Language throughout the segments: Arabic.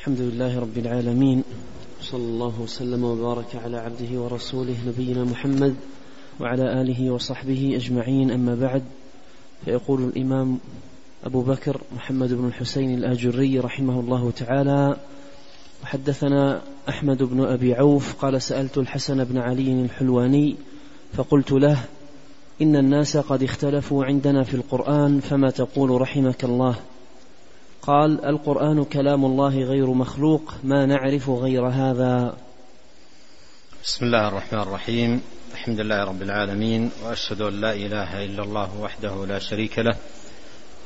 الحمد لله رب العالمين. صلى الله وسلم وبارك على عبده ورسوله نبينا محمد وعلى آله وصحبه أجمعين. أما بعد فيقول الإمام أبو بكر محمد بن الحسين الآجري رحمه الله تعالى وحدثنا أحمد بن أبي عوف قال سألت الحسن بن علي الحلواني فقلت له إن الناس قد اختلفوا عندنا في القرآن فما تقول رحمك الله؟ قال القرآن كلام الله غير مخلوق ما نعرف غير هذا. بسم الله الرحمن الرحيم. الحمد لله رب العالمين وأشهد أن لا إله إلا الله وحده لا شريك له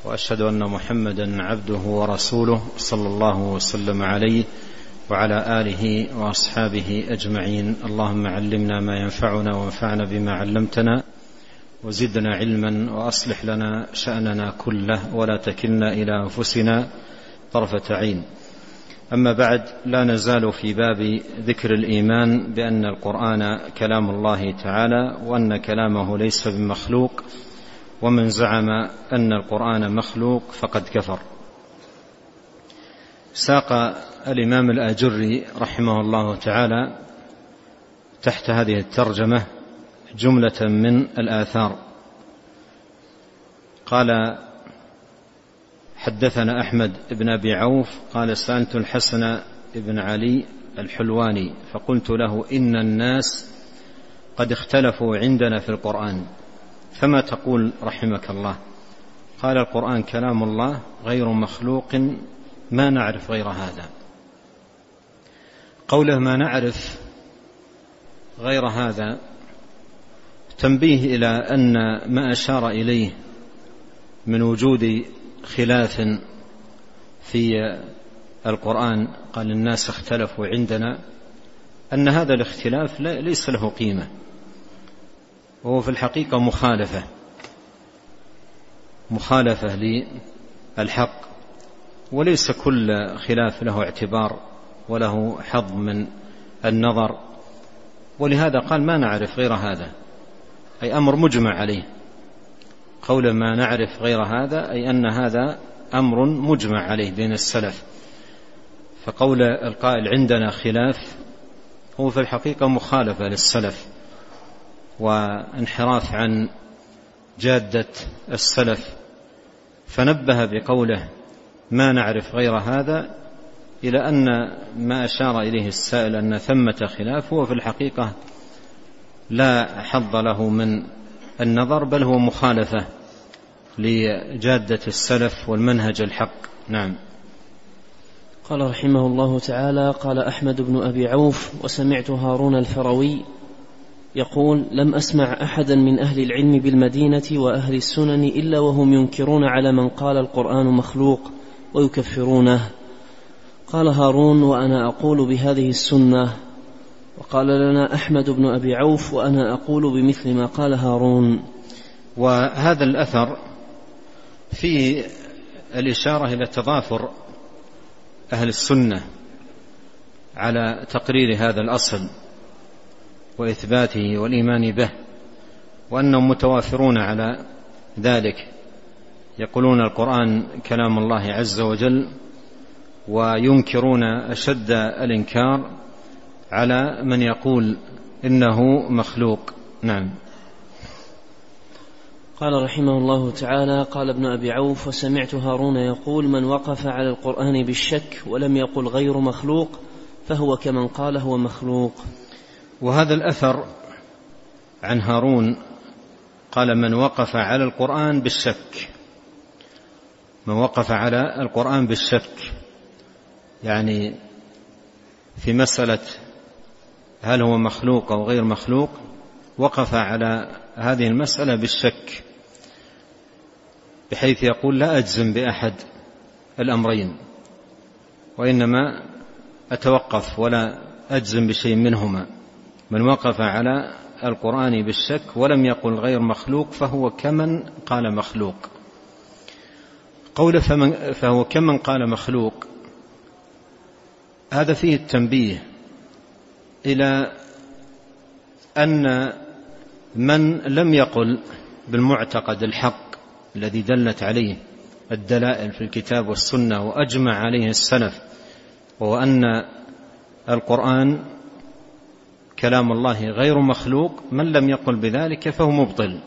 وأشهد أن محمدا عبده ورسوله صلى الله وسلم عليه وعلى آله وأصحابه أجمعين. اللهم علمنا ما ينفعنا وانفعنا بما علمتنا وزدنا علما وأصلح لنا شأننا كله ولا تكلنا إلى أنفسنا طرفة عين. أما بعد لا نزال في باب ذكر الإيمان بأن القرآن كلام الله تعالى وأن كلامه ليس بمخلوق ومن زعم أن القرآن مخلوق فقد كفر. ساق الإمام الآجري رحمه الله تعالى تحت هذه الترجمة جملة من الآثار. قال حدثنا أحمد بن أبي عوف قال سألت الحسن بن علي الحلواني فقلت له إن الناس قد اختلفوا عندنا في القرآن فما تقول رحمك الله؟ قال القرآن كلام الله غير مخلوق ما نعرف غير هذا. قوله ما نعرف غير هذا تنبيه إلى أن ما أشار إليه من وجود خلاف في القرآن قال الناس اختلفوا عندنا أن هذا الاختلاف ليس له قيمة وهو في الحقيقة مخالفة مخالفة للحق وليس كل خلاف له اعتبار وله حظ من النظر ولهذا قال ما نعرف غير هذا. أي أمر مجمع عليه. قول ما نعرف غير هذا أي أن هذا أمر مجمع عليه بين السلف. فقول القائل عندنا خلاف هو في الحقيقة مخالفة للسلف وانحراف عن جادة السلف. فنبه بقوله ما نعرف غير هذا إلى أن ما أشار إليه السائل أن ثمة خلاف هو في الحقيقة لا حظ له من النظر بل هو مخالفة لجادة السلف والمنهج الحق. نعم. قال رحمه الله تعالى قال أحمد بن أبي عوف وسمعت هارون الفروي يقول لم أسمع أحدا من أهل العلم بالمدينة وأهل السنن إلا وهم ينكرون على من قال القرآن مخلوق ويكفرونه. قال هارون وأنا أقول بهذه السنة وقال لنا أحمد بن أبي عوف وأنا أقول بمثل ما قال هارون. وهذا الأثر فيه الإشارة إلى تضافر أهل السنة على تقرير هذا الأصل وإثباته والإيمان به وأنهم متوافرون على ذلك يقولون القرآن كلام الله عز وجل وينكرون أشد الإنكار على من يقول إنه مخلوق. نعم. قال رحمه الله تعالى قال ابن أبي عوف وسمعت هارون يقول من وقف على القرآن بالشك ولم يقل غير مخلوق فهو كمن قال هو مخلوق. وهذا الأثر عن هارون قال من وقف على القرآن بالشك. من وقف على القرآن بالشك. يعني في مسألة هل هو مخلوق أو غير مخلوق وقف على هذه المسألة بالشك بحيث يقول لا أجزم بأحد الأمرين وإنما أتوقف ولا أجزم بشيء منهما. من وقف على القرآن بالشك ولم يقل غير مخلوق فهو كمن قال مخلوق. قوله فمن فهو كمن قال مخلوق هذا فيه التنبيه إلى أن من لم يقل بالمعتقد الحق الذي دلت عليه الدلائل في الكتاب والسنة وأجمع عليه السلف وهو أن القرآن كلام الله غير مخلوق من لم يقل بذلك فهو مبطل.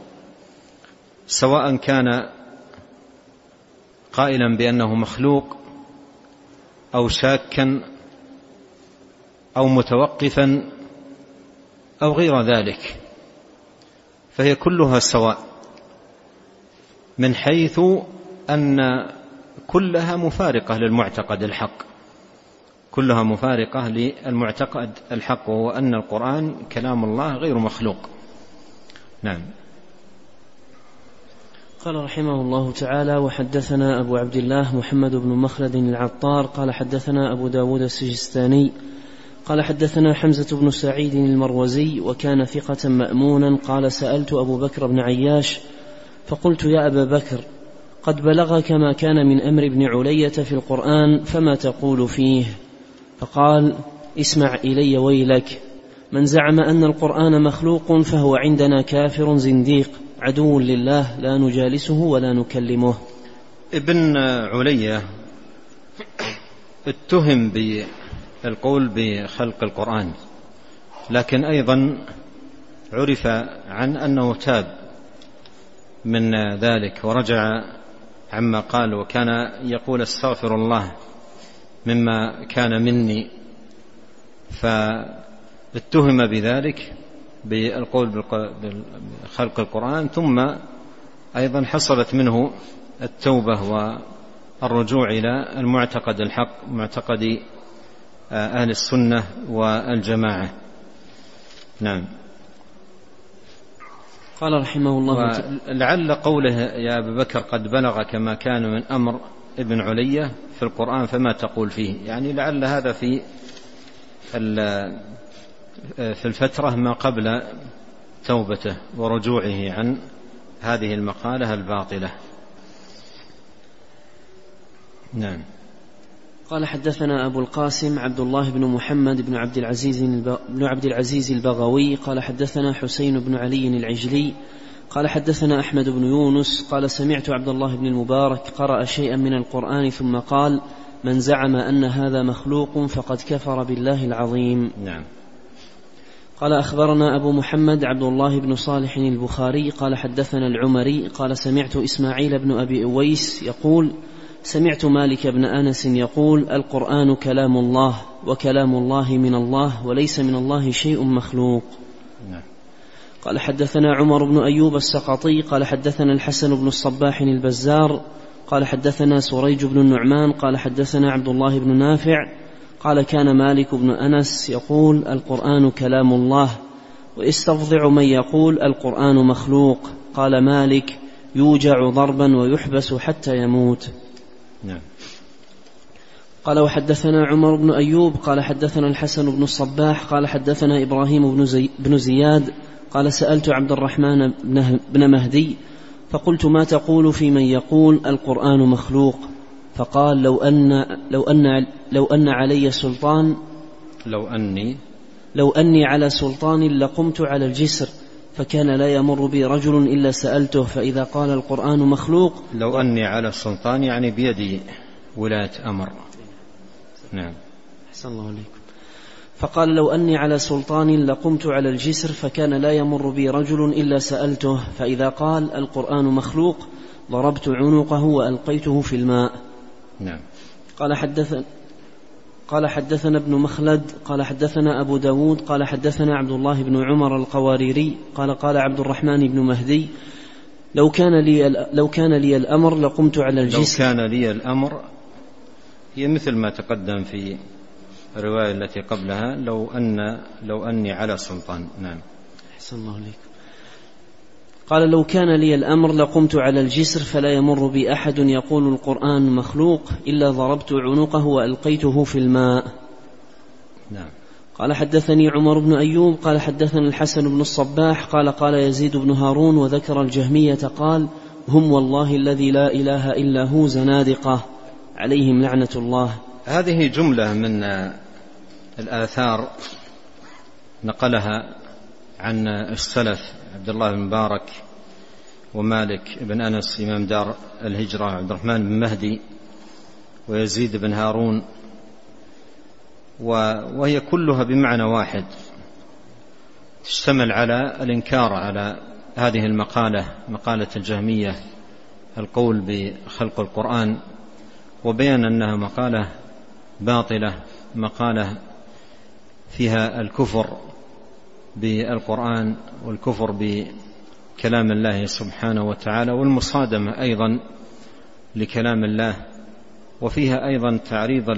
سواء كان قائلا بأنه مخلوق أو شاكا أو متوقفا أو غير ذلك فهي كلها سواء من حيث أن كلها مفارقة للمعتقد الحق. كلها مفارقة للمعتقد الحق وهو أن القرآن كلام الله غير مخلوق. نعم. قال رحمه الله تعالى وحدثنا أبو عبد الله محمد بن مخلد العطار قال حدثنا أبو داود السجستاني قال حدثنا حمزة بن سعيد المروزي وكان ثقة مأمونا قال سألت أبو بكر بن عياش فقلت يا أبا بكر قد بلغك ما كان من أمر ابن علية في القرآن فما تقول فيه؟ فقال اسمع إلي ويلك من زعم أن القرآن مخلوق فهو عندنا كافر زنديق عدو لله لا نجالسه ولا نكلمه. ابن علية اتهم بالقول بخلق القرآن. لكن أيضا عرف عن أنه تاب من ذلك ورجع عما قال وكان يقول استغفر الله مما كان مني. فاتهم بذلك بالقول بخلق القرآن. ثم أيضا حصلت منه التوبة والرجوع إلى المعتقد الحق معتقد أهل السنة والجماعة. نعم. قال رحمه الله لعل قوله يا أبا بكر قد بلغ كما كان من أمر ابن علية في القرآن فما تقول فيه؟ يعني لعل هذا في في الفترة ما قبل توبته ورجوعه عن هذه المقالة الباطلة. نعم. قال حدثنا أبو القاسم عبد الله بن محمد بن عبد العزيز بن عبد العزيز البغوي قال حدثنا حسين بن علي العجلي قال حدثنا أحمد بن يونس قال سمعت عبد الله بن المبارك قرأ شيئا من القرآن ثم قال من زعم أن هذا مخلوق فقد كفر بالله العظيم. نعم. قال أخبرنا أبو محمد عبد الله بن صالح البخاري قال حدثنا العمري قال سمعت إسماعيل بن أبي أويس يقول سمعت مالك بن أنس يقول القرآن كلام الله وكلام الله من الله وليس من الله شيء مخلوق. نعم. قال حدثنا عمر بن أيوب السقطي قال حدثنا الحسن بن الصباح البزار قال حدثنا سريج بن النعمان قال حدثنا عبد الله بن نافع قال كان مالك بن أنس يقول القرآن كلام الله ويستفضع من يقول القرآن مخلوق. قال مالك يوجع ضربا ويحبس حتى يموت. نعم. قال وحدثنا عمر بن أيوب قال حدثنا الحسن بن الصباح قال حدثنا إبراهيم بن, زي بن زياد قال سألت عبد الرحمن بن مهدي فقلت ما تقول في من يقول القرآن مخلوق؟ فقال لو أن لو أن لو أن علي سلطان لو أني لو أني على سلطان لقمت على الجسر. فكان لا يمر بي رجل إلا سألته فإذا قال القرآن مخلوق لو أني على السلطان يعني بيدي ولاة أمر. نعم. أحسن الله عليكم. فقال لو أني على سلطان لقمت على الجسر فكان لا يمر بي رجل إلا سألته فإذا قال القرآن مخلوق ضربت عنقه وألقيته في الماء. نعم. قال حدث قال حدثنا ابن مخلد قال حدثنا أبو داود قال حدثنا عبد الله بن عمر القواريري قال قال عبد الرحمن بن مهدي لو كان لي لو كان لي الأمر لقمت على الجسر لو كان لي الأمر هي مثل ما تقدم في الرواية التي قبلها لو أن لو أني على سلطان. نعم. أحسن الله عليكم قال لو كان لي الأمر لقمت على الجسر فلا يمر بي أحد يقول القرآن مخلوق إلا ضربت عنقه وألقيته في الماء. نعم. قال حدثني عمر بن أيوب قال حدثنا الحسن بن الصباح قال قال يزيد بن هارون وذكر الجهمية قال هم والله الذي لا إله إلا هو زنادقة. عليهم لعنة الله. هذه جملة من الآثار نقلها عن السلف عبد الله بن مبارك ومالك بن أنس إمام دار الهجرة عبد الرحمن بن مهدي ويزيد بن هارون وهي كلها بمعنى واحد تشتمل على الإنكار على هذه المقالة مقالة الجهمية القول بخلق القرآن وبيان أنها مقالة باطلة مقالة فيها الكفر بالقرآن والكفر بكلام الله سبحانه وتعالى والمصادمة أيضا لكلام الله وفيها أيضا تعريض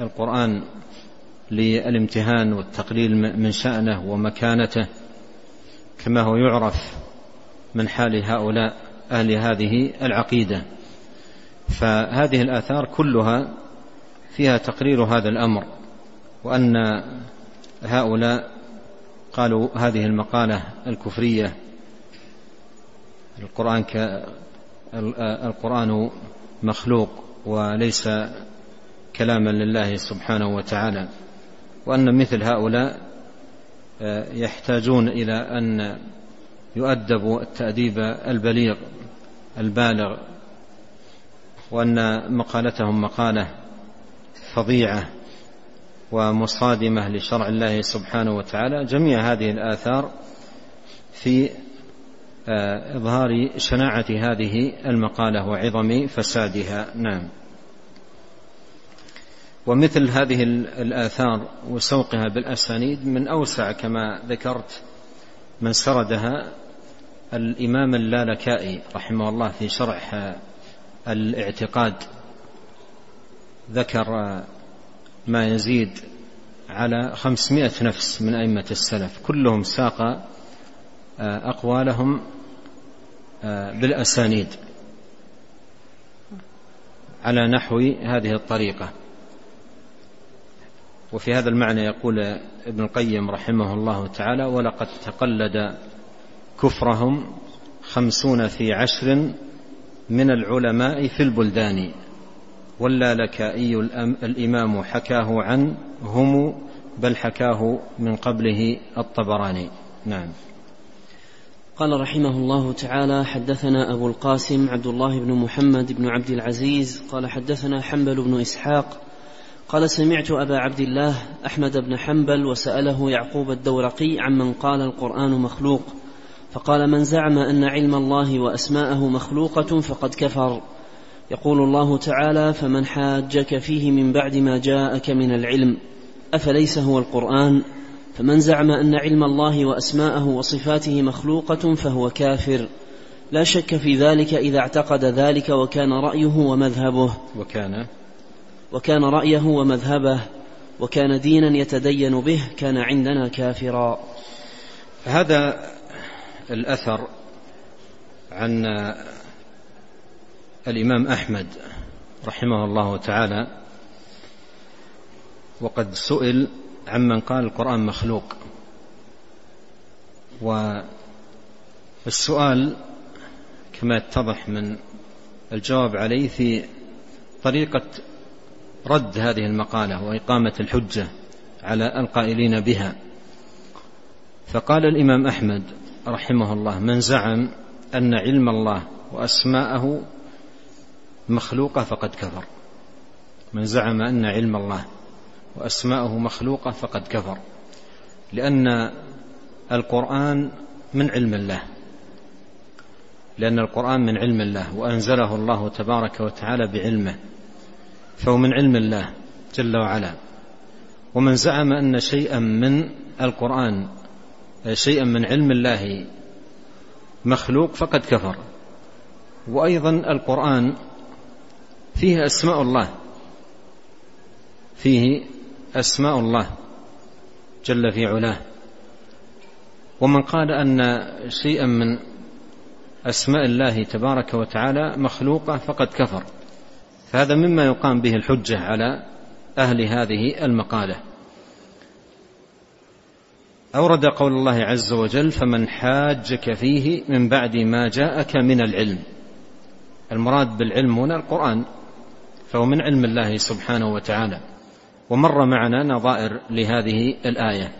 القرآن للامتهان والتقليل من شأنه ومكانته كما هو يعرف من حال هؤلاء أهل هذه العقيدة. فهذه الآثار كلها فيها تقرير هذا الأمر وأن هؤلاء قالوا هذه المقالة الكفرية. القرآن ك القرآن مخلوق وليس كلاما لله سبحانه وتعالى. وأن مثل هؤلاء يحتاجون إلى أن يؤدبوا التأديب البليغ البالغ. وأن مقالتهم مقالة فظيعة. ومصادمة لشرع الله سبحانه وتعالى. جميع هذه الآثار في آه، إظهار شناعة هذه المقالة وعظم فسادها. نعم. ومثل هذه الآثار وسوقها بالأسانيد من أوسع كما ذكرت من سردها الإمام اللالكائي رحمه الله في شرح الاعتقاد. ذكر ما يزيد على خمسمائة نفس من أئمة السلف. كلهم ساق آه، أقوالهم آه، بالأسانيد على نحو هذه الطريقة. وفي هذا المعنى يقول ابن القيم رحمه الله تعالى ولقد تقلد كفرهم خمسون في عشر من العلماء في البلدان واللالكائي الإمام حكاه عن هم بل حكاه من قبله الطبراني. نعم. قال رحمه الله تعالى حدثنا أبو القاسم عبد الله بن محمد بن عبد العزيز قال حدثنا حنبل بن إسحاق قال سمعت أبا عبد الله أحمد بن حنبل وسأله يعقوب الدورقي عمن قال القرآن مخلوق فقال من زعم أن علم الله وأسماءه مخلوقة فقد كفر. يقول الله تعالى فمن حاجك فيه من بعد ما جاءك من العلم أفليس هو القرآن؟ فمن زعم أن علم الله وأسماءه وصفاته مخلوقة فهو كافر. لا شك في ذلك إذا اعتقد ذلك وكان رأيه ومذهبه. وكان وكان رأيه ومذهبه. وكان دينا يتدين به كان عندنا كافرا. هذا الأثر عن الإمام أحمد رحمه الله تعالى وقد سئل عمن قال القرآن مخلوق. والسؤال كما يتضح من الجواب عليه في طريقة رد هذه المقالة وإقامة الحجة على القائلين بها. فقال الإمام أحمد رحمه الله من زعم أن علم الله وأسماءه مخلوقة فقد كفر. من زعم أن علم الله وأسماءه مخلوقة فقد كفر. لأن القرآن من علم الله. لأن القرآن من علم الله وأنزله الله تبارك وتعالى بعلمه. فهو من علم الله جل وعلا. ومن زعم أن شيئا من القرآن شيئا من علم الله مخلوق فقد كفر. وأيضا القرآن فيه أسماء الله. فيه أسماء الله جل في علاه. ومن قال أن شيئا من أسماء الله تبارك وتعالى مخلوقة فقد كفر. فهذا مما يقام به الحجة على أهل هذه المقالة. أورد قول الله عز وجل فمن حاجك فيه من بعد ما جاءك من العلم. المراد بالعلم هنا القرآن. فهو من علم الله سبحانه وتعالى. ومر معنا نظائر لهذه الآية.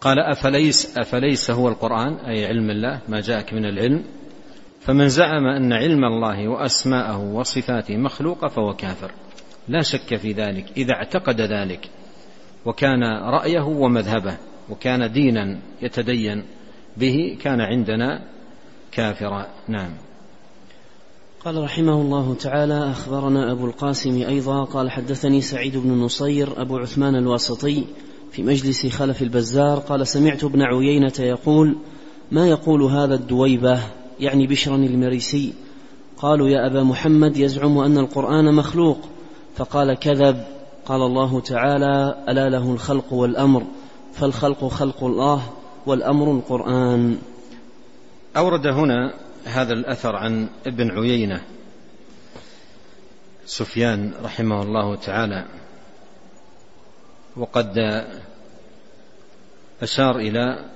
قال أفليس أفليس هو القرآن أي علم الله ما جاءك من العلم. فمن زعم أن علم الله وأسماءه وصفاته مخلوقة فهو كافر. لا شك في ذلك إذا اعتقد ذلك. وكان رأيه ومذهبه وكان دينا يتدين به كان عندنا كافرا. نعم. قال رحمه الله تعالى أخبرنا أبو القاسم أيضا قال حدثني سعيد بن نصير أبو عثمان الواسطي في مجلس خلف البزار قال سمعت ابن عيينة يقول ما يقول هذا الدويبة؟ يعني بشرا المريسي. قالوا يا أبا محمد يزعم أن القرآن مخلوق. فقال كذب. قال الله تعالى ألا له الخلق والأمر. فالخلق خلق الله والأمر القرآن. أورد هنا هذا الأثر عن ابن عيينة. سفيان رحمه الله تعالى. وقد أشار إلى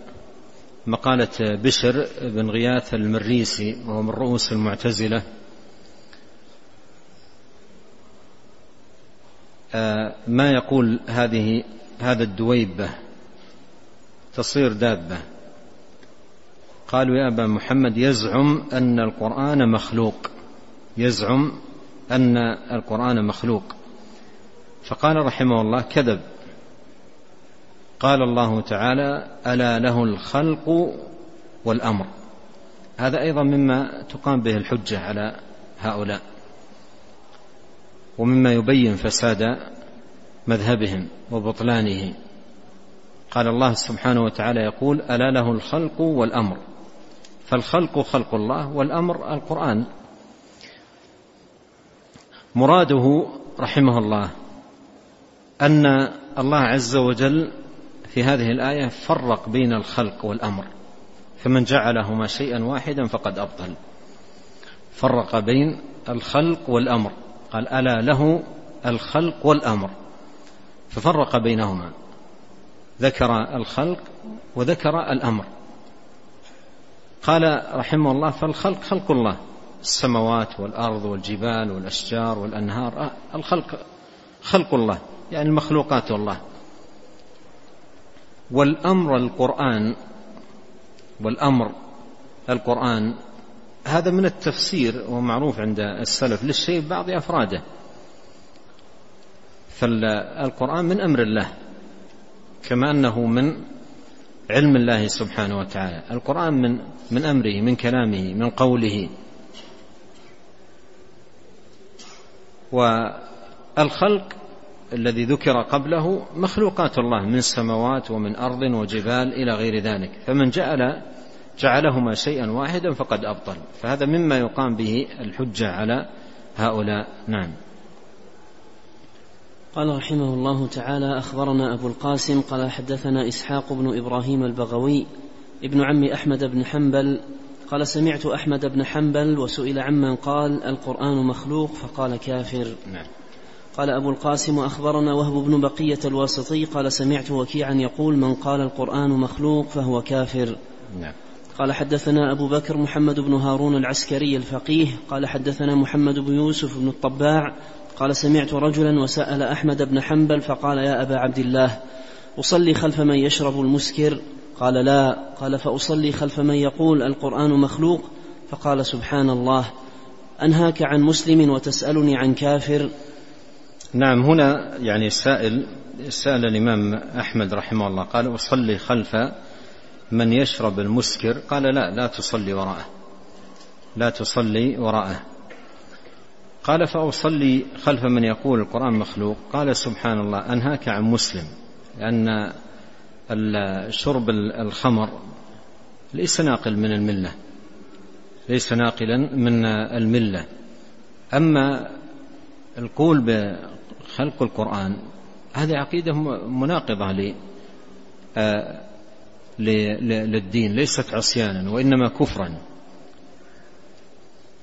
مقالة بشر بن غياث المريسي وهو من رؤوس المعتزلة. آه، ما يقول هذه هذا الدويبة تصير دابة. قالوا يا أبا محمد يزعم أن القرآن مخلوق. يزعم أن القرآن مخلوق. فقال رحمه الله كذب. قال الله تعالى ألا له الخلق والأمر. هذا أيضا مما تقام به الحجة على هؤلاء. ومما يبين فساد مذهبهم وبطلانه قال الله سبحانه وتعالى يقول ألا له الخلق والأمر. فالخلق خلق الله والأمر القرآن. مراده رحمه الله أن الله عز وجل في هذه الآية فرق بين الخلق والأمر فمن جعلهما شيئا واحدا فقد أبطل. فرق بين الخلق والأمر قال ألا له الخلق والأمر. ففرق بينهما ذكر الخلق وذكر الأمر. قال رحمه الله فالخلق خلق الله. السماوات والأرض والجبال والأشجار والأنهار الخلق خلق الله يعني المخلوقات الله والأمر القرآن والأمر القرآن هذا من التفسير ومعروف عند السلف للشيء ببعض أفراده. فالقرآن من أمر الله كما أنه من علم الله سبحانه وتعالى. القرآن من من أمره من كلامه من قوله. والخلق الذي ذكر قبله مخلوقات الله من سماوات ومن أرض وجبال إلى غير ذلك. فمن جعل جعلهما شيئا واحدا فقد أبطل. فهذا مما يقام به الحجة على هؤلاء. نعم. قال رحمه الله تعالى أخبرنا أبو القاسم قال حدثنا إسحاق بن إبراهيم البغوي ابن عم أحمد بن حنبل قال سمعت أحمد بن حنبل وسئل عمن قال القرآن مخلوق فقال كافر. نعم. قال أبو القاسم أخبرنا وهب بن بقية الواسطي قال سمعت وكيعا يقول من قال القرآن مخلوق فهو كافر. نعم. قال حدثنا أبو بكر محمد بن هارون العسكري الفقيه قال حدثنا محمد بن يوسف بن الطباع قال سمعت رجلا وسأل أحمد بن حنبل فقال يا أبا عبد الله أصلي خلف من يشرب المسكر؟ قال لا. قال فأصلي خلف من يقول القرآن مخلوق؟ فقال سبحان الله. أنهاك عن مسلم وتسألني عن كافر؟ نعم هنا يعني السائل سأل الإمام أحمد رحمه الله قال أصلي خلف من يشرب المسكر؟ قال لا لا تصلي وراءه. لا تصلي وراءه. قال فأصلي خلف من يقول القرآن مخلوق. قال سبحان الله أنهاك عن مسلم لأن شرب الخمر ليس ناقل من الملة ليس ناقلا من الملة. أما القول خلق القرآن هذه عقيدة مناقضة آه، للدين ليست عصيانا وإنما كفرا.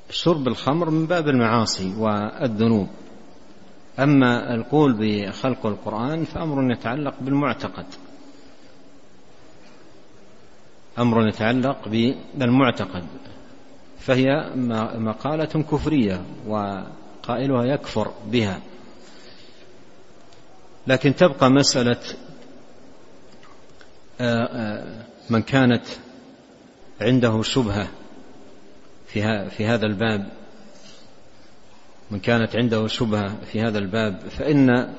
شرب الخمر من باب المعاصي والذنوب. أما القول بخلق القرآن فأمر يتعلق بالمعتقد. أمر يتعلق بالمعتقد. فهي مقالة كفرية وقائلها يكفر بها. لكن تبقى مسألة آه، آه، من كانت عنده شبهة. في في هذا الباب من كانت عنده شبهة في هذا الباب فإن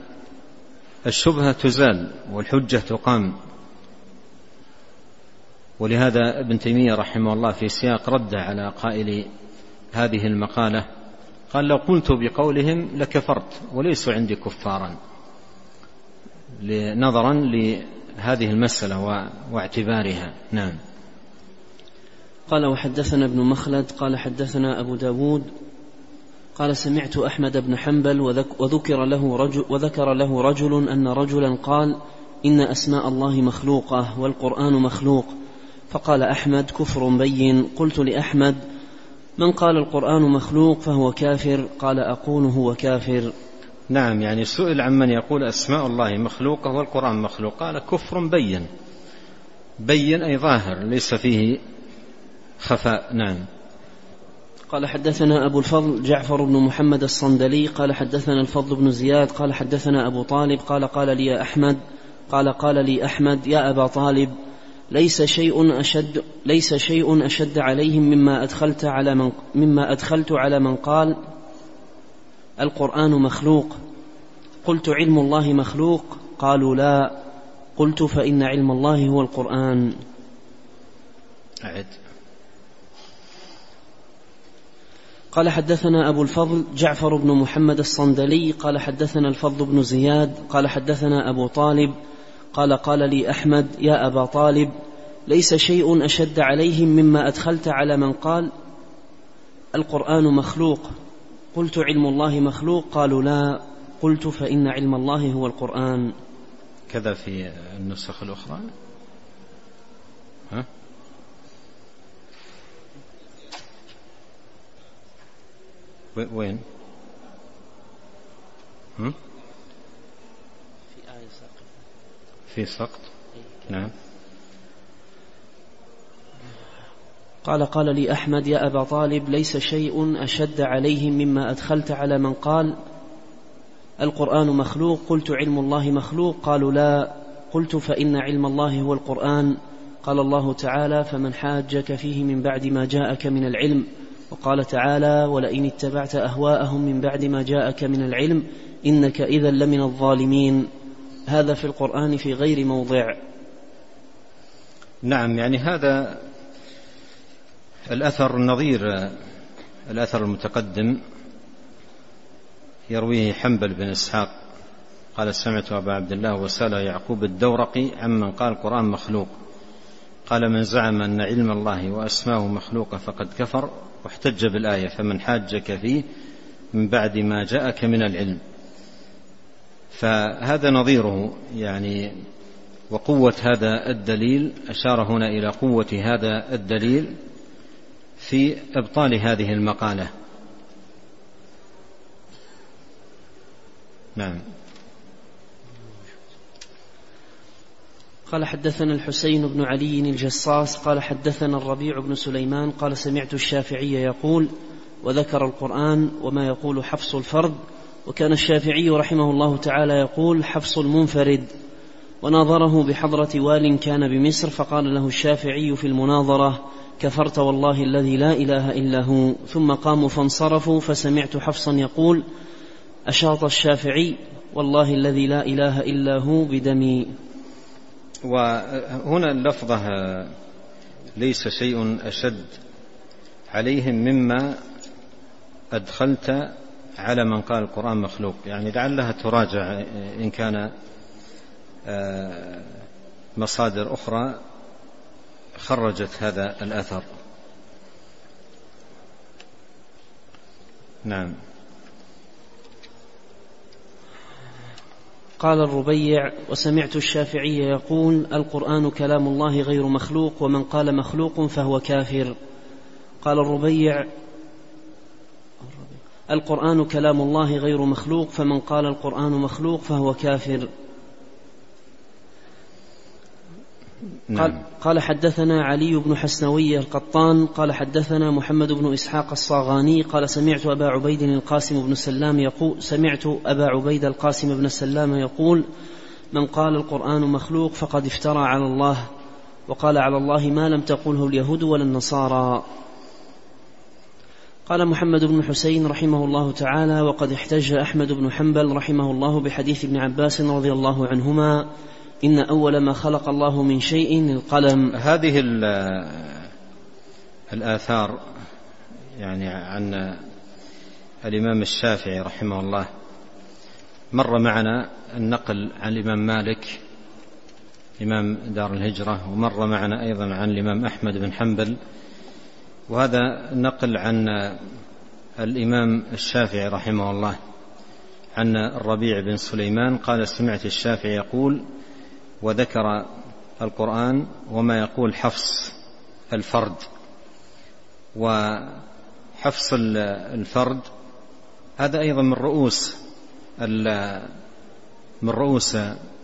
الشبهة تزال والحجة تقام. ولهذا ابن تيمية رحمه الله في سياق رد على قائل هذه المقالة قال لو قلت بقولهم لكفرت وليسوا عندي كفارا. نظرا لهذه المسألة واعتبارها. نعم. قال وحدثنا ابن مخلد قال حدثنا أبو داود قال سمعت أحمد بن حنبل وذكر له رجل, وذكر له رجل أن رجلا قال إن أسماء الله مخلوقة والقرآن مخلوق. فقال أحمد كفر بين. قلت لأحمد من قال القرآن مخلوق فهو كافر؟ قال أقول هو كافر. نعم يعني سئل عن من يقول أسماء الله مخلوقة والقرآن مخلوق. قال كفر بين. بين أي ظاهر ليس فيه خفاء نعم. قال حدثنا أبو الفضل جعفر بن محمد الصندلي قال حدثنا الفضل بن زياد قال حدثنا أبو طالب قال قال لي يا أحمد قال قال لي أحمد يا أبا طالب ليس شيء أشد ليس شيء أشد عليهم مما أدخلت على من مما أدخلت على من قال القرآن مخلوق. قلت علم الله مخلوق؟ قالوا لا. قلت فإن علم الله هو القرآن. أعد. قال حدثنا أبو الفضل جعفر بن محمد الصندلي قال حدثنا الفضل بن زياد قال حدثنا أبو طالب قال قال لي أحمد يا أبا طالب ليس شيء أشد عليهم مما أدخلت على من قال القرآن مخلوق. قلت علم الله مخلوق؟ قالوا لا. قلت فإن علم الله هو القرآن. كذا في النسخ الأخرى؟ وين؟ هم؟ في آية سقط في سقط. نعم. قال قال لي أحمد يا أبا طالب ليس شيء أشد عليهم مما أدخلت على من قال القرآن مخلوق قلت علم الله مخلوق قالوا لا. قلت فإن علم الله هو القرآن. قال الله تعالى فمن حاجك فيه من بعد ما جاءك من العلم. وقال تعالى ولئن اتبعت أهواءهم من بعد ما جاءك من العلم إنك إذا لمن الظالمين. هذا في القرآن في غير موضع. نعم يعني هذا الأثر النظير الأثر المتقدم يرويه حنبل بن إسحاق. قال سمعت أبا عبد الله وسأل يعقوب الدورقي عمن قال القرآن مخلوق. قال من زعم أن علم الله وأسماءه مخلوقة فقد كفر واحتج بالآية فمن حاجك فيه من بعد ما جاءك من العلم. فهذا نظيره يعني وقوة هذا الدليل أشار هنا إلى قوة هذا الدليل في إبطال هذه المقالة. نعم. قال حدثنا الحسين بن علي الجصاص قال حدثنا الربيع بن سليمان قال سمعت الشافعي يقول وذكر القرآن وما يقول حفص الفرد وكان الشافعي رحمه الله تعالى يقول حفص المنفرد. وناظره بحضرة وال كان بمصر فقال له الشافعي في المناظرة كفرت والله الذي لا إله إلا هو. ثم قاموا فانصرفوا فسمعت حفصا يقول أشاط الشافعي والله الذي لا إله إلا هو بدمي. وهنا اللفظة ليس شيء أشد عليهم مما أدخلت على من قال القرآن مخلوق. يعني لعلها تراجع إن كان آه، مصادر أخرى خرجت هذا الأثر. نعم. قال الربيع وسمعت الشافعي يقول القرآن كلام الله غير مخلوق ومن قال مخلوق فهو كافر. قال الربيع القرآن كلام الله غير مخلوق فمن قال القرآن مخلوق فهو كافر. نعم. قال, قال حدثنا علي بن حسنوي القطان قال حدثنا محمد بن إسحاق الصاغاني قال سمعت أبا عبيد القاسم بن سلام يقول سمعت أبا عبيد القاسم بن سلام يقول من قال القرآن مخلوق فقد افترى على الله وقال على الله ما لم تقله اليهود ولا النصارى قال محمد بن حسين رحمه الله تعالى وقد احتج أحمد بن حنبل رحمه الله بحديث ابن عباس رضي الله عنهما إن أول ما خلق الله من شيء القلم. هذه الآثار يعني عن الإمام الشافعي رحمه الله مر معنا النقل عن الإمام مالك إمام دار الهجرة ومر معنا أيضا عن الإمام أحمد بن حنبل. وهذا نقل عن الإمام الشافعي رحمه الله عن الربيع بن سليمان قال سمعت الشافعي يقول وذكر القرآن وما يقول حفص الفرد. وحفص الفرد هذا أيضا من رؤوس من رؤوس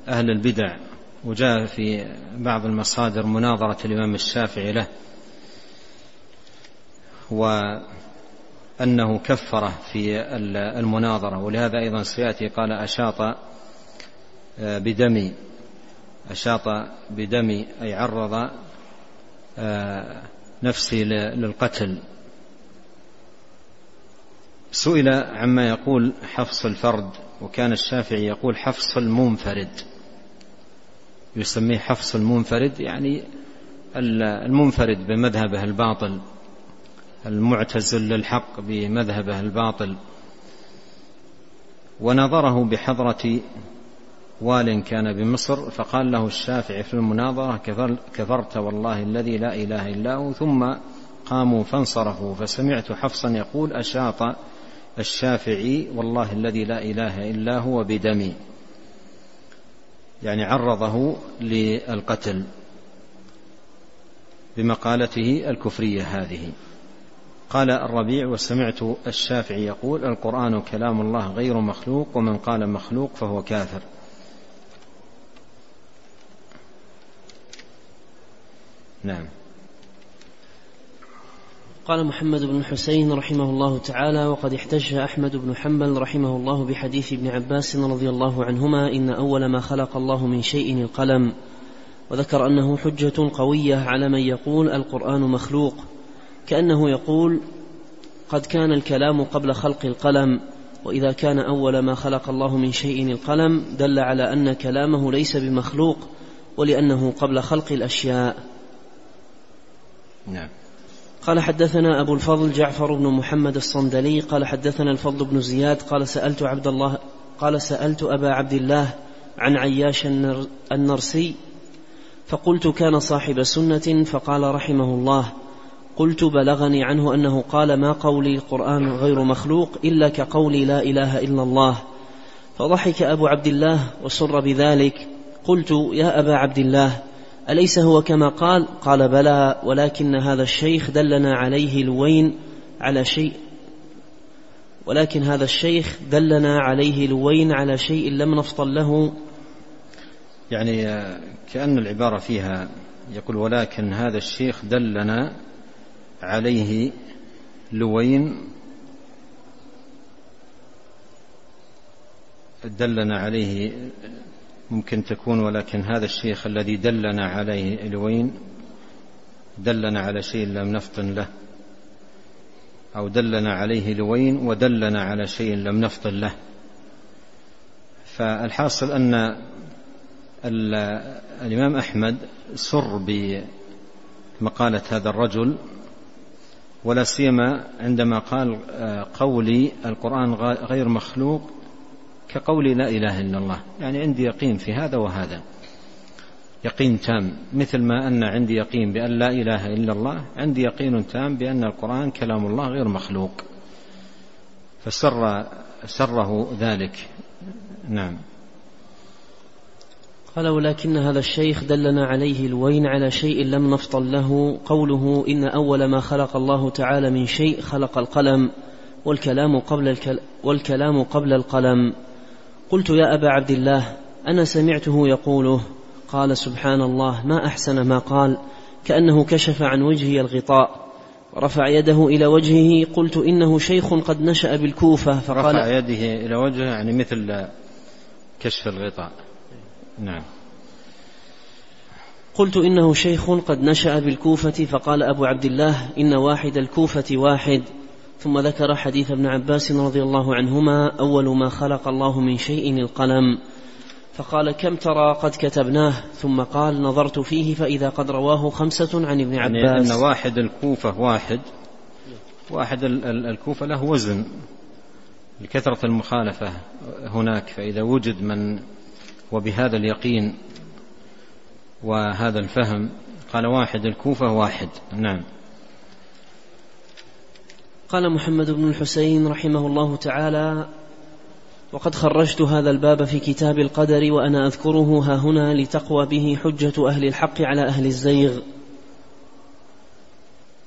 أهل البدع. وجاء في بعض المصادر مناظرة الإمام الشافعي له وأنه كفره في المناظرة. ولهذا أيضا سيأتي قال أشاط بدمي. أشاط بدمي أي عرض نفسي للقتل. سئل عما يقول حفص الفرد وكان الشافعي يقول حفص المنفرد. يسميه حفص المنفرد يعني المنفرد بمذهبه الباطل المعتزل للحق بمذهبه الباطل. ونظره بحضرة وال كان بمصر فقال له الشافعي في المناظرة كفرت والله الذي لا إله إلا هو. ثم قاموا فانصرفوا فسمعت حفصا يقول أشاط الشافعي والله الذي لا إله إلا هو بدمي. يعني عرضه للقتل بمقالته الكفرية هذه. قال الربيع وسمعت الشافعي يقول القرآن كلام الله غير مخلوق ومن قال مخلوق فهو كافر. نعم. قال محمد بن حسين رحمه الله تعالى وقد احتج أحمد بن حنبل رحمه الله بحديث ابن عباس رضي الله عنهما إن أول ما خلق الله من شيء القلم. وذكر أنه حجة قوية على من يقول القرآن مخلوق. كأنه يقول قد كان الكلام قبل خلق القلم وإذا كان أول ما خلق الله من شيء القلم دل على أن كلامه ليس بمخلوق ولأنه قبل خلق الأشياء. نعم. قال حدثنا أبو الفضل جعفر بن محمد الصندلي قال حدثنا الفضل بن زياد قال سألت عبد الله قال سألت أبا عبد الله عن عياش النرسي فقلت كان صاحب سنة فقال رحمه الله قلت بلغني عنه أنه قال ما قولي القرآن غير مخلوق إلا كقولي لا إله إلا الله. فضحك أبو عبد الله وسر بذلك قلت يا أبا عبد الله أليس هو كما قال؟ قال بلى ولكن هذا الشيخ دلنا عليه لوين على شيء ولكن هذا الشيخ دلنا عليه لوين على شيء لم نفطن له. يعني كأن العبارة فيها يقول ولكن هذا الشيخ دلنا عليه لوين دلنا عليه ممكن تكون ولكن هذا الشيخ الذي دلنا عليه لوين دلنا على شيء لم نفطن له أو دلنا عليه لوين ودلنا على شيء لم نفطن له. فالحاصل أن الإمام أحمد سر بمقالة هذا الرجل ولا سيما عندما قال قولي القرآن غير مخلوق كقولي لا إله إلا الله. يعني عندي يقين في هذا وهذا. يقين تام. مثل ما أن عندي يقين بأن لا إله إلا الله عندي يقين تام بأن القرآن كلام الله غير مخلوق. فسر سره ذلك. نعم. قال ولكن هذا الشيخ دلنا عليه الوين على شيء لم نفطن له. قوله إن أول ما خلق الله تعالى من شيء خلق القلم والكلام قبل الكل والكلام قبل القلم. قلت يا أبا عبد الله أنا سمعته يقوله قال سبحان الله ما أحسن ما قال كأنه كشف عن وجهي الغطاء ورفع يده إلى وجهه قلت إنه شيخ قد نشأ بالكوفة فقال رفع يده إلى وجهه يعني مثل كشف الغطاء. نعم. قلت إنه شيخ قد نشأ بالكوفة فقال أبو عبد الله إن واحد الكوفة واحد. ثم ذكر حديث ابن عباس رضي الله عنهما أول ما خلق الله من شيء القلم. فقال كم ترى قد كتبناه؟ ثم قال نظرت فيه فإذا قد رواه خمسة عن ابن يعني عباس. يعني أن واحد الكوفة واحد واحد الكوفة له وزن لكثرة المخالفة هناك فإذا وجد من وبهذا اليقين وهذا الفهم قال واحد الكوفة واحد. نعم. قال محمد بن الحسين رحمه الله تعالى وقد خرجت هذا الباب في كتاب القدر وأنا أذكره ها هنا لتقوى به حجة أهل الحق على أهل الزيغ.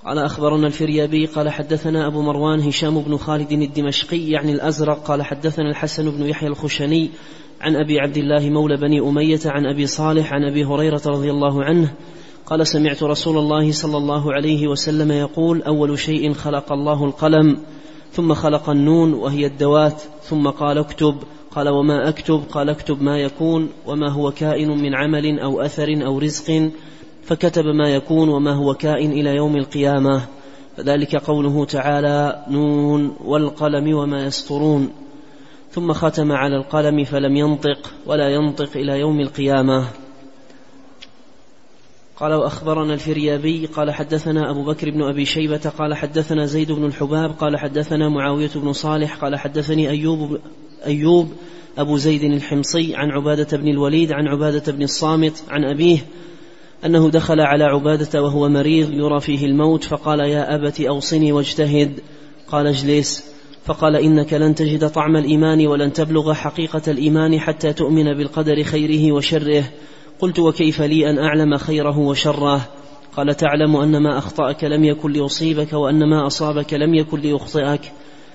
قال أخبرنا الفريابي قال حدثنا أبو مروان هشام بن خالد الدمشقي يعني الأزرق قال حدثنا الحسن بن يحيى الخشني عن أبي عبد الله مولى بني أمية عن أبي صالح عن أبي هريرة رضي الله عنه قال سمعت رسول الله صلى الله عليه وسلم يقول أول شيء خلق الله القلم ثم خلق النون وهي الدوات ثم قال اكتب قال وما أكتب؟ قال اكتب ما يكون وما هو كائن من عمل أو أثر أو رزق فكتب ما يكون وما هو كائن إلى يوم القيامة. فذلك قوله تعالى نون والقلم وما يسطرون. ثم ختم على القلم فلم ينطق ولا ينطق إلى يوم القيامة. قال وأخبرنا الفريابي قال حدثنا أبو بكر بن أبي شيبة قال حدثنا زيد بن الحباب قال حدثنا معاوية بن صالح قال حدثني أيوب أيوب أبو زيد الحمصي عن عبادة بن الوليد عن عبادة بن الصامت عن أبيه أنه دخل على عبادة وهو مريض يرى فيه الموت فقال يا أبت أوصني واجتهد قال اجلس فقال إنك لن تجد طعم الإيمان ولن تبلغ حقيقة الإيمان حتى تؤمن بالقدر خيره وشره قلت وكيف لي أن أعلم خيره وشره؟ قال تعلم أن ما أخطأك لم يكن ليصيبك وأن ما أصابك لم يكن ليخطئك.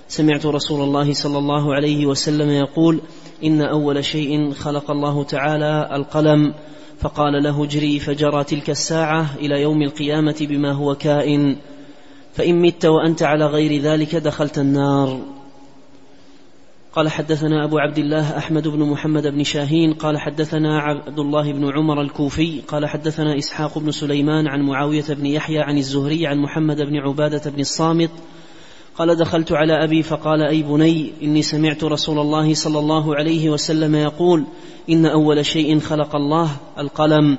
سمعت رسول الله صلى الله عليه وسلم يقول إن أول شيء خلق الله تعالى القلم. فقال له اجري فجرى تلك الساعة إلى يوم القيامة بما هو كائن. فإن مت وأنت على غير ذلك دخلت النار. قال حدثنا أبو عبد الله أحمد بن محمد بن شاهين قال حدثنا عبد الله بن عمر الكوفي قال حدثنا إسحاق بن سليمان عن معاوية بن يحيى عن الزهري عن محمد بن عبادة بن الصامت قال دخلت على أبي فقال أي بني إني سمعت رسول الله صلى الله عليه وسلم يقول إن أول شيء خلق الله القلم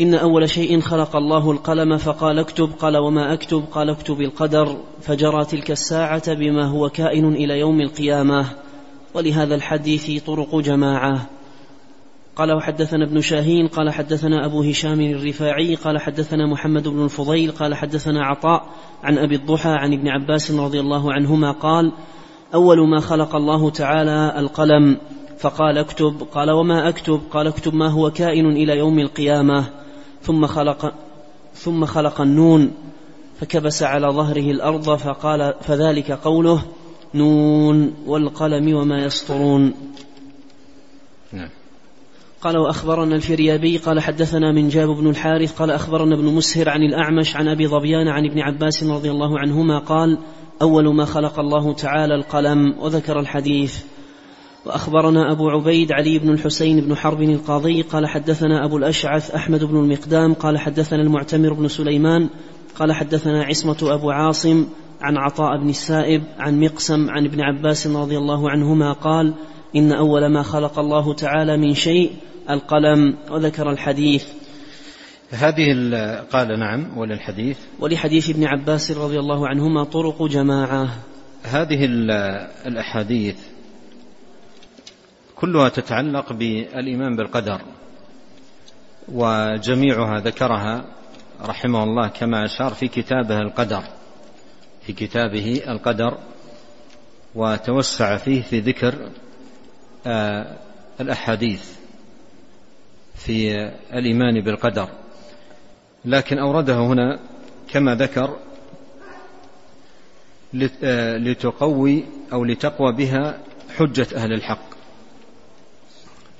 إن أول شيء خلق الله القلم فقال اكتب قال وما أكتب قال اكتب القدر فجرى تلك الساعة بما هو كائن إلى يوم القيامة. ولهذا الحديث طرق جماعة. قال وحدثنا ابن شاهين قال حدثنا أبو هشام الرفاعي قال حدثنا محمد بن الفضيل قال حدثنا عطاء عن أبي الضحى عن ابن عباس رضي الله عنهما قال أول ما خلق الله تعالى القلم فقال اكتب قال وما أكتب قال اكتب ما هو كائن إلى يوم القيامة. ثم خلق ثم خلق النون فكبس على ظهره الأرض فقال فذلك قوله نون والقلم وما يسطرون. نعم. قال وأخبرنا الفريابي قال حدثنا من جاب بن الحارث قال أخبرنا ابن مسهر عن الأعمش عن أبي ظبيان عن ابن عباس رضي الله عنهما قال أول ما خلق الله تعالى القلم وذكر الحديث. وأخبرنا أبو عبيد علي بن الحسين بن حرب القاضي قال حدثنا أبو الأشعث أحمد بن المقدام قال حدثنا المعتمر بن سليمان قال حدثنا عصمة أبو عاصم عن عطاء بن السائب عن مقسم عن ابن عباس رضي الله عنهما قال إن أول ما خلق الله تعالى من شيء القلم وذكر الحديث. هذه قال نعم وللحديث. ولحديث ابن عباس رضي الله عنهما طرق جماعة. هذه الأحاديث كلها تتعلق بالإيمان بالقدر وجميعها ذكرها رحمه الله كما أشار في كتابه القدر في كتابه القدر وتوسع فيه في ذكر آه، الأحاديث في الإيمان بالقدر. لكن أورده هنا كما ذكر آه، لتقوي أو لتقوى بها حجة أهل الحق.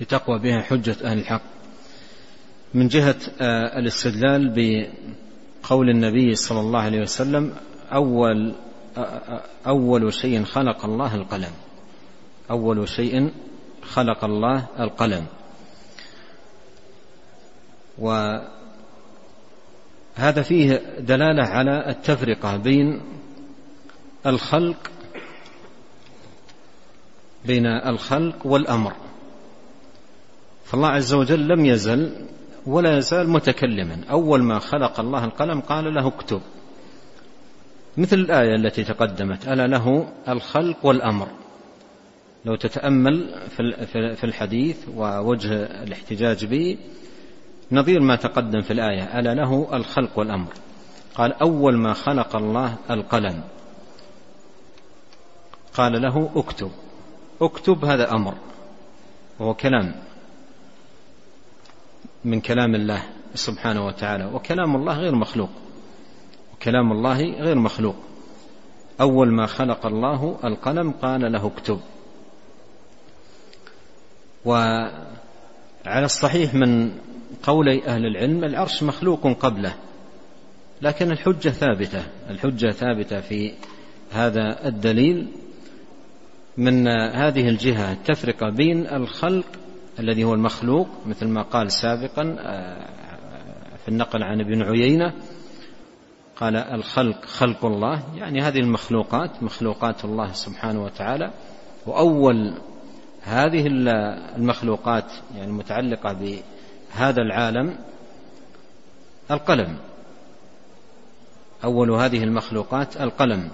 لتقوى بها حجة أهل الحق. من جهة آه، الاستدلال بقول النبي صلى الله عليه وسلم أول آه، آه، أول شيء خلق الله القلم. أول شيء خلق الله القلم. وهذا فيه دلالة على التفرقة بين الخلق بين الخلق والأمر. فالله عز وجل لم يزل ولا يزال متكلما. أول ما خلق الله القلم قال له اكتب. مثل الآية التي تقدمت. ألا له الخلق والأمر. لو تتأمل في الحديث ووجه الاحتجاج به نظير ما تقدم في الآية. ألا له الخلق والأمر. قال أول ما خلق الله القلم. قال له اكتب. اكتب هذا أمر. وهو كلام. من كلام الله سبحانه وتعالى وكلام الله غير مخلوق. وكلام الله غير مخلوق. أول ما خلق الله القلم قال له اكتب. وعلى الصحيح من قولي أهل العلم العرش مخلوق قبله لكن الحجة ثابتة. الحجة ثابتة في هذا الدليل من هذه الجهة التفرقة بين الخلق الذي هو المخلوق مثل ما قال سابقا آه، في النقل عن ابن عيينة قال الخلق خلق الله يعني هذه المخلوقات مخلوقات الله سبحانه وتعالى. وأول هذه المخلوقات يعني المتعلقة بهذا العالم القلم. أول هذه المخلوقات القلم.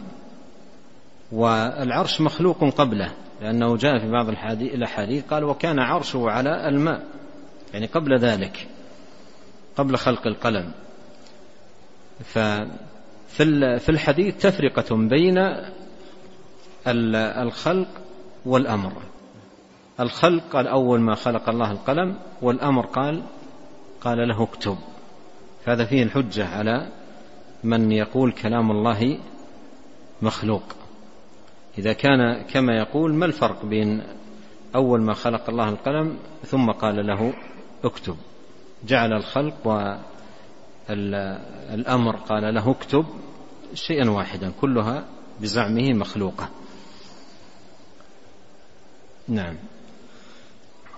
والعرش مخلوق قبله. لأنه جاء في بعض الأحاديث قال وكان عرشه على الماء يعني قبل ذلك قبل خلق القلم. ففي الحديث تفرقة بين الخلق والأمر. الخلق قال أول ما خلق الله القلم والأمر قال قال له اكتب. فهذا فيه الحجة على من يقول كلام الله مخلوق. إذا كان كما يقول ما الفرق بين أول ما خلق الله القلم ثم قال له اكتب؟ جعل الخلق والأمر قال له اكتب شيئا واحدا كلها بزعمه مخلوقة. نعم.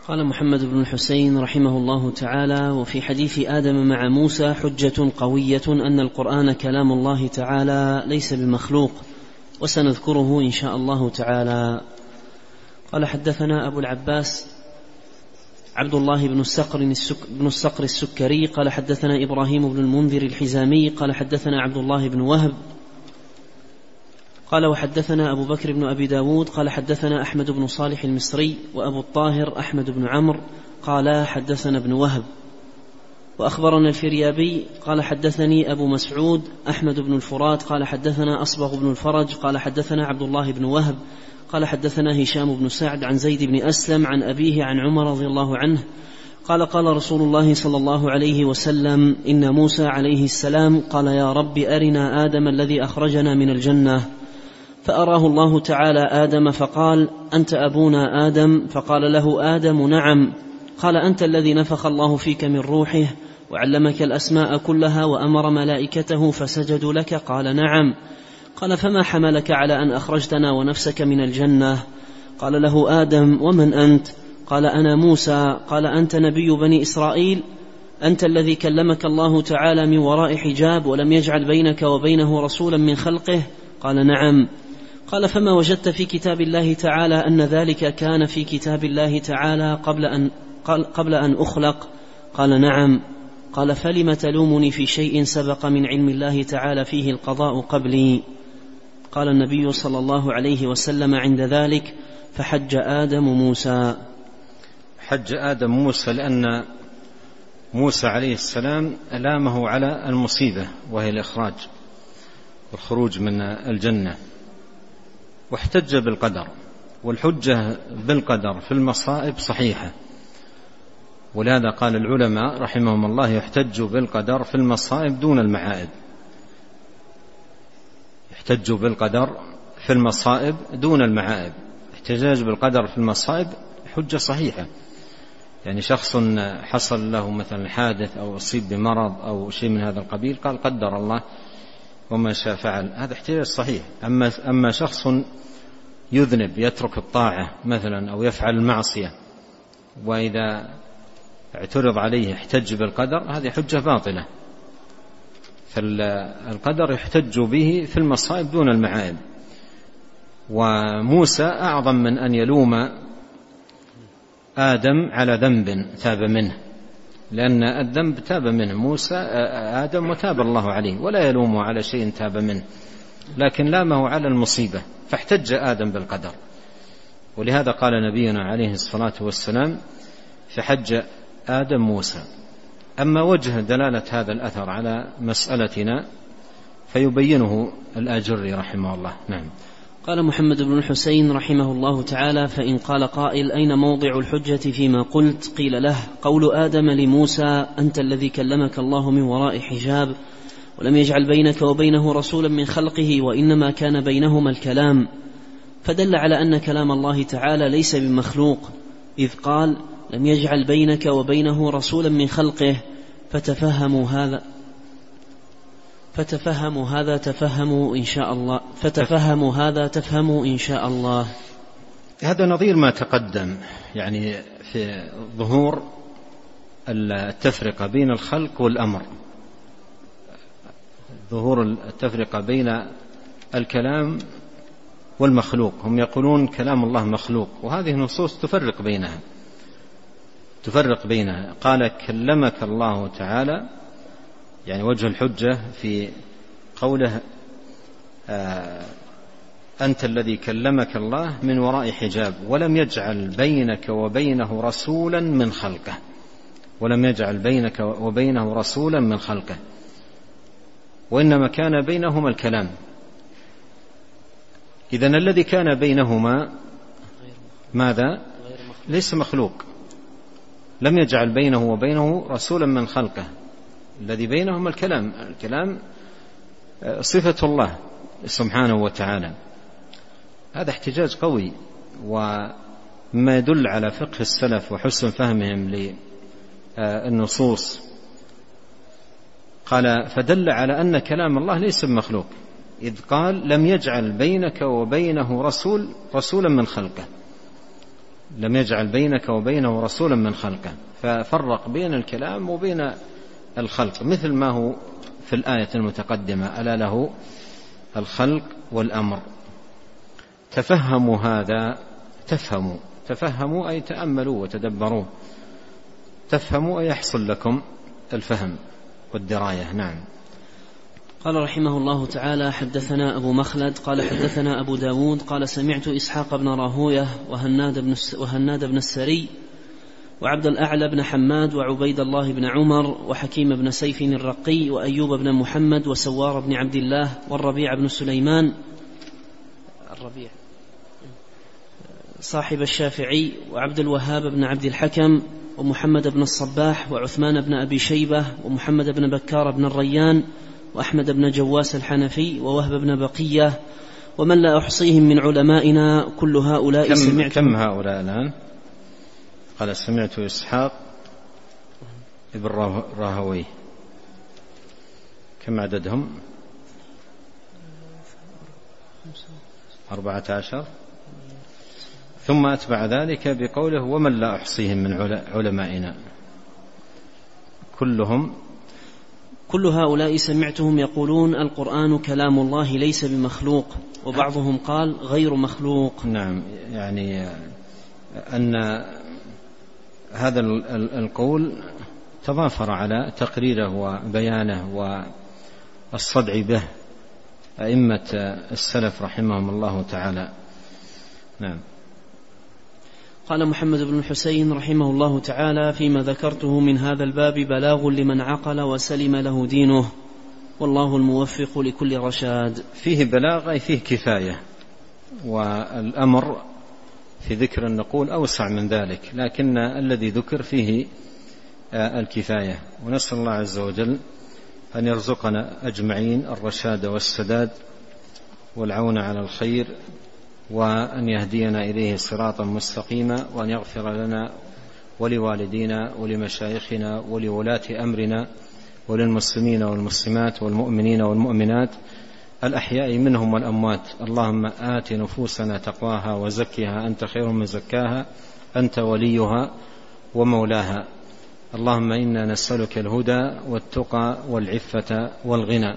قال محمد بن الحسين رحمه الله تعالى وفي حديث آدم مع موسى حجة قوية أن القرآن كلام الله تعالى ليس بمخلوق. وسنذكره إن شاء الله تعالى. قال حدثنا أبو العباس عبد الله بن السك بن الصقر السكري. قال حدثنا إبراهيم بن المنذر الحزامي. قال حدثنا عبد الله بن وهب. قال وحدثنا أبو بكر بن أبي داود. قال حدثنا أحمد بن صالح المصري وأبو الطاهر أحمد بن عمرو. قال حدثنا ابن وهب. وأخبرنا الفريابي قال حدثني أبو مسعود أحمد بن الفرات قال حدثنا أصبغ بن الفرج قال حدثنا عبد الله بن وهب قال حدثنا هشام بن سعد عن زيد بن أسلم عن أبيه عن عمر رضي الله عنه قال قال رسول الله صلى الله عليه وسلم إن موسى عليه السلام قال يا رب أرنا آدم الذي أخرجنا من الجنة فأراه الله تعالى آدم فقال أنت أبونا آدم؟ فقال له آدم نعم. قال أنت الذي نفخ الله فيك من روحه؟ وعلمك الأسماء كلها وأمر ملائكته فسجدوا لك قال نعم. قال فما حملك على أن أخرجتنا ونفسك من الجنة؟ قال له آدم ومن أنت؟ قال أنا موسى. قال أنت نبي بني إسرائيل؟ أنت الذي كلمك الله تعالى من وراء حجاب ولم يجعل بينك وبينه رسولا من خلقه؟ قال نعم. قال فما وجدت في كتاب الله تعالى أن ذلك كان في كتاب الله تعالى قبل أن قبل أن أخلق؟ قال نعم. قال فلم تلومني في شيء سبق من علم الله تعالى فيه القضاء قبلي؟ قال النبي صلى الله عليه وسلم عند ذلك فحج آدم موسى. حج آدم موسى لأن موسى عليه السلام ألامه على المصيبة وهي الإخراج والخروج من الجنة. واحتج بالقدر والحجة بالقدر في المصائب صحيحة. ولهذا قال العلماء رحمهم الله يحتج بالقدر في المصائب دون المعائب يحتج بالقدر في المصائب دون المعائب. احتجاج بالقدر في المصائب حجة صحيحة. يعني شخص حصل له مثلا حادث أو أصيب بمرض أو شيء من هذا القبيل قال قدر الله وما شاء فعل. هذا احتجاج صحيح. أما أما شخص يذنب يترك الطاعة مثلا أو يفعل المعصية وإذا اعترض عليه احتج بالقدر هذه حجة باطلة. فالقدر يحتج به في المصائب دون المعائب. وموسى أعظم من أن يلوم آدم على ذنب تاب منه. لأن الذنب تاب منه. موسى آدم وتاب الله عليه ولا يلومه على شيء تاب منه. لكن لامه على المصيبة فاحتج آدم بالقدر. ولهذا قال نبينا عليه الصلاة والسلام فحج آدم موسى. أما وجه دلالة هذا الأثر على مسألتنا فيبينه الآجري رحمه الله. نعم. قال محمد بن الحسين رحمه الله تعالى فإن قال قائل أين موضع الحجة فيما قلت؟ قيل له قول آدم لموسى أنت الذي كلمك الله من وراء حجاب ولم يجعل بينك وبينه رسولا من خلقه وإنما كان بينهما الكلام. فدل على أن كلام الله تعالى ليس بمخلوق إذ قال لم يجعل بينك وبينه رسولا من خلقه فتفهموا هذا فتفهموا هذا تفهموا إن شاء الله فتفهموا هذا تفهموا إن شاء الله. هذا نظير ما تقدم يعني في ظهور التفرقة بين الخلق والأمر. ظهور التفرقة بين الكلام والمخلوق. هم يقولون كلام الله مخلوق وهذه النصوص تفرق بينها تفرق بينها. قال كلمك الله تعالى يعني وجه الحجة في قوله آه أنت الذي كلمك الله من وراء حجاب ولم يجعل بينك وبينه رسولا من خلقه. ولم يجعل بينك وبينه رسولا من خلقه. وإنما كان بينهما الكلام. إذا الذي كان بينهما ماذا؟ ليس مخلوق. لم يجعل بينه وبينه رسولا من خلقه. الذي بينهما الكلام الكلام آه، صفة الله سبحانه وتعالى. هذا احتجاج قوي وما يدل على فقه السلف وحسن فهمهم للنصوص. قال فدل على أن كلام الله ليس بمخلوق. إذ قال لم يجعل بينك وبينه رسول رسولا من خلقه. لم يجعل بينك وبينه رسولا من خلقه ففرق بين الكلام وبين الخلق. مثل ما هو في الآية المتقدمة ألا له الخلق والأمر. تفهموا هذا تفهموا. تفهموا أي تأملوا وتدبروا. تفهموا أي يحصل لكم الفهم والدراية. نعم. قال رحمه الله تعالى حدثنا أبو مخلد قال حدثنا أبو داود قال سمعت إسحاق بن راهوية وهناد بن, وهناد بن السري وعبد الأعلى بن حماد وعبيد الله بن عمر وحكيم بن سيف الرقي وأيوب بن محمد وسوار بن عبد الله والربيع بن سليمان. الربيع. صاحب الشافعي وعبد الوهاب بن عبد الحكم ومحمد بن الصباح وعثمان بن أبي شيبة ومحمد بن بكار بن الريان وأحمد بن جواس الحنفي ووهب بن بقية ومن لا أحصيهم من علمائنا كل هؤلاء كم سمعت كم هؤلاء الآن؟ قال سمعت إسحاق ابن راهوي. كم عددهم؟ أربعة عشر. ثم أتبع ذلك بقوله ومن لا أحصيهم من علمائنا. كلهم كل هؤلاء سمعتهم يقولون القرآن كلام الله ليس بمخلوق وبعضهم قال غير مخلوق. نعم يعني أن هذا القول تضافر على تقريره وبيانه والصدع به أئمة السلف رحمهم الله تعالى. نعم. قال محمد بن الحسين رحمه الله تعالى فيما ذكرته من هذا الباب بلاغ لمن عقل وسلم له دينه. والله الموفق لكل رشاد. فيه بلاغ أي فيه كفاية. والأمر في ذكر النقول أوسع من ذلك لكن الذي ذكر فيه آه، الكفاية. ونسأل الله عز وجل أن يرزقنا أجمعين الرشاد والسداد والعون على الخير وأن يهدينا إليه صراطا مستقيما وأن يغفر لنا ولوالدينا ولمشايخنا ولولاة أمرنا وللمسلمين والمسلمات والمؤمنين والمؤمنات الأحياء منهم والأموات. اللهم آت نفوسنا تقواها وزكها. أنت خير من زكاها. أنت وليها ومولاها. اللهم إنا نسألك الهدى والتقى والعفة والغنى.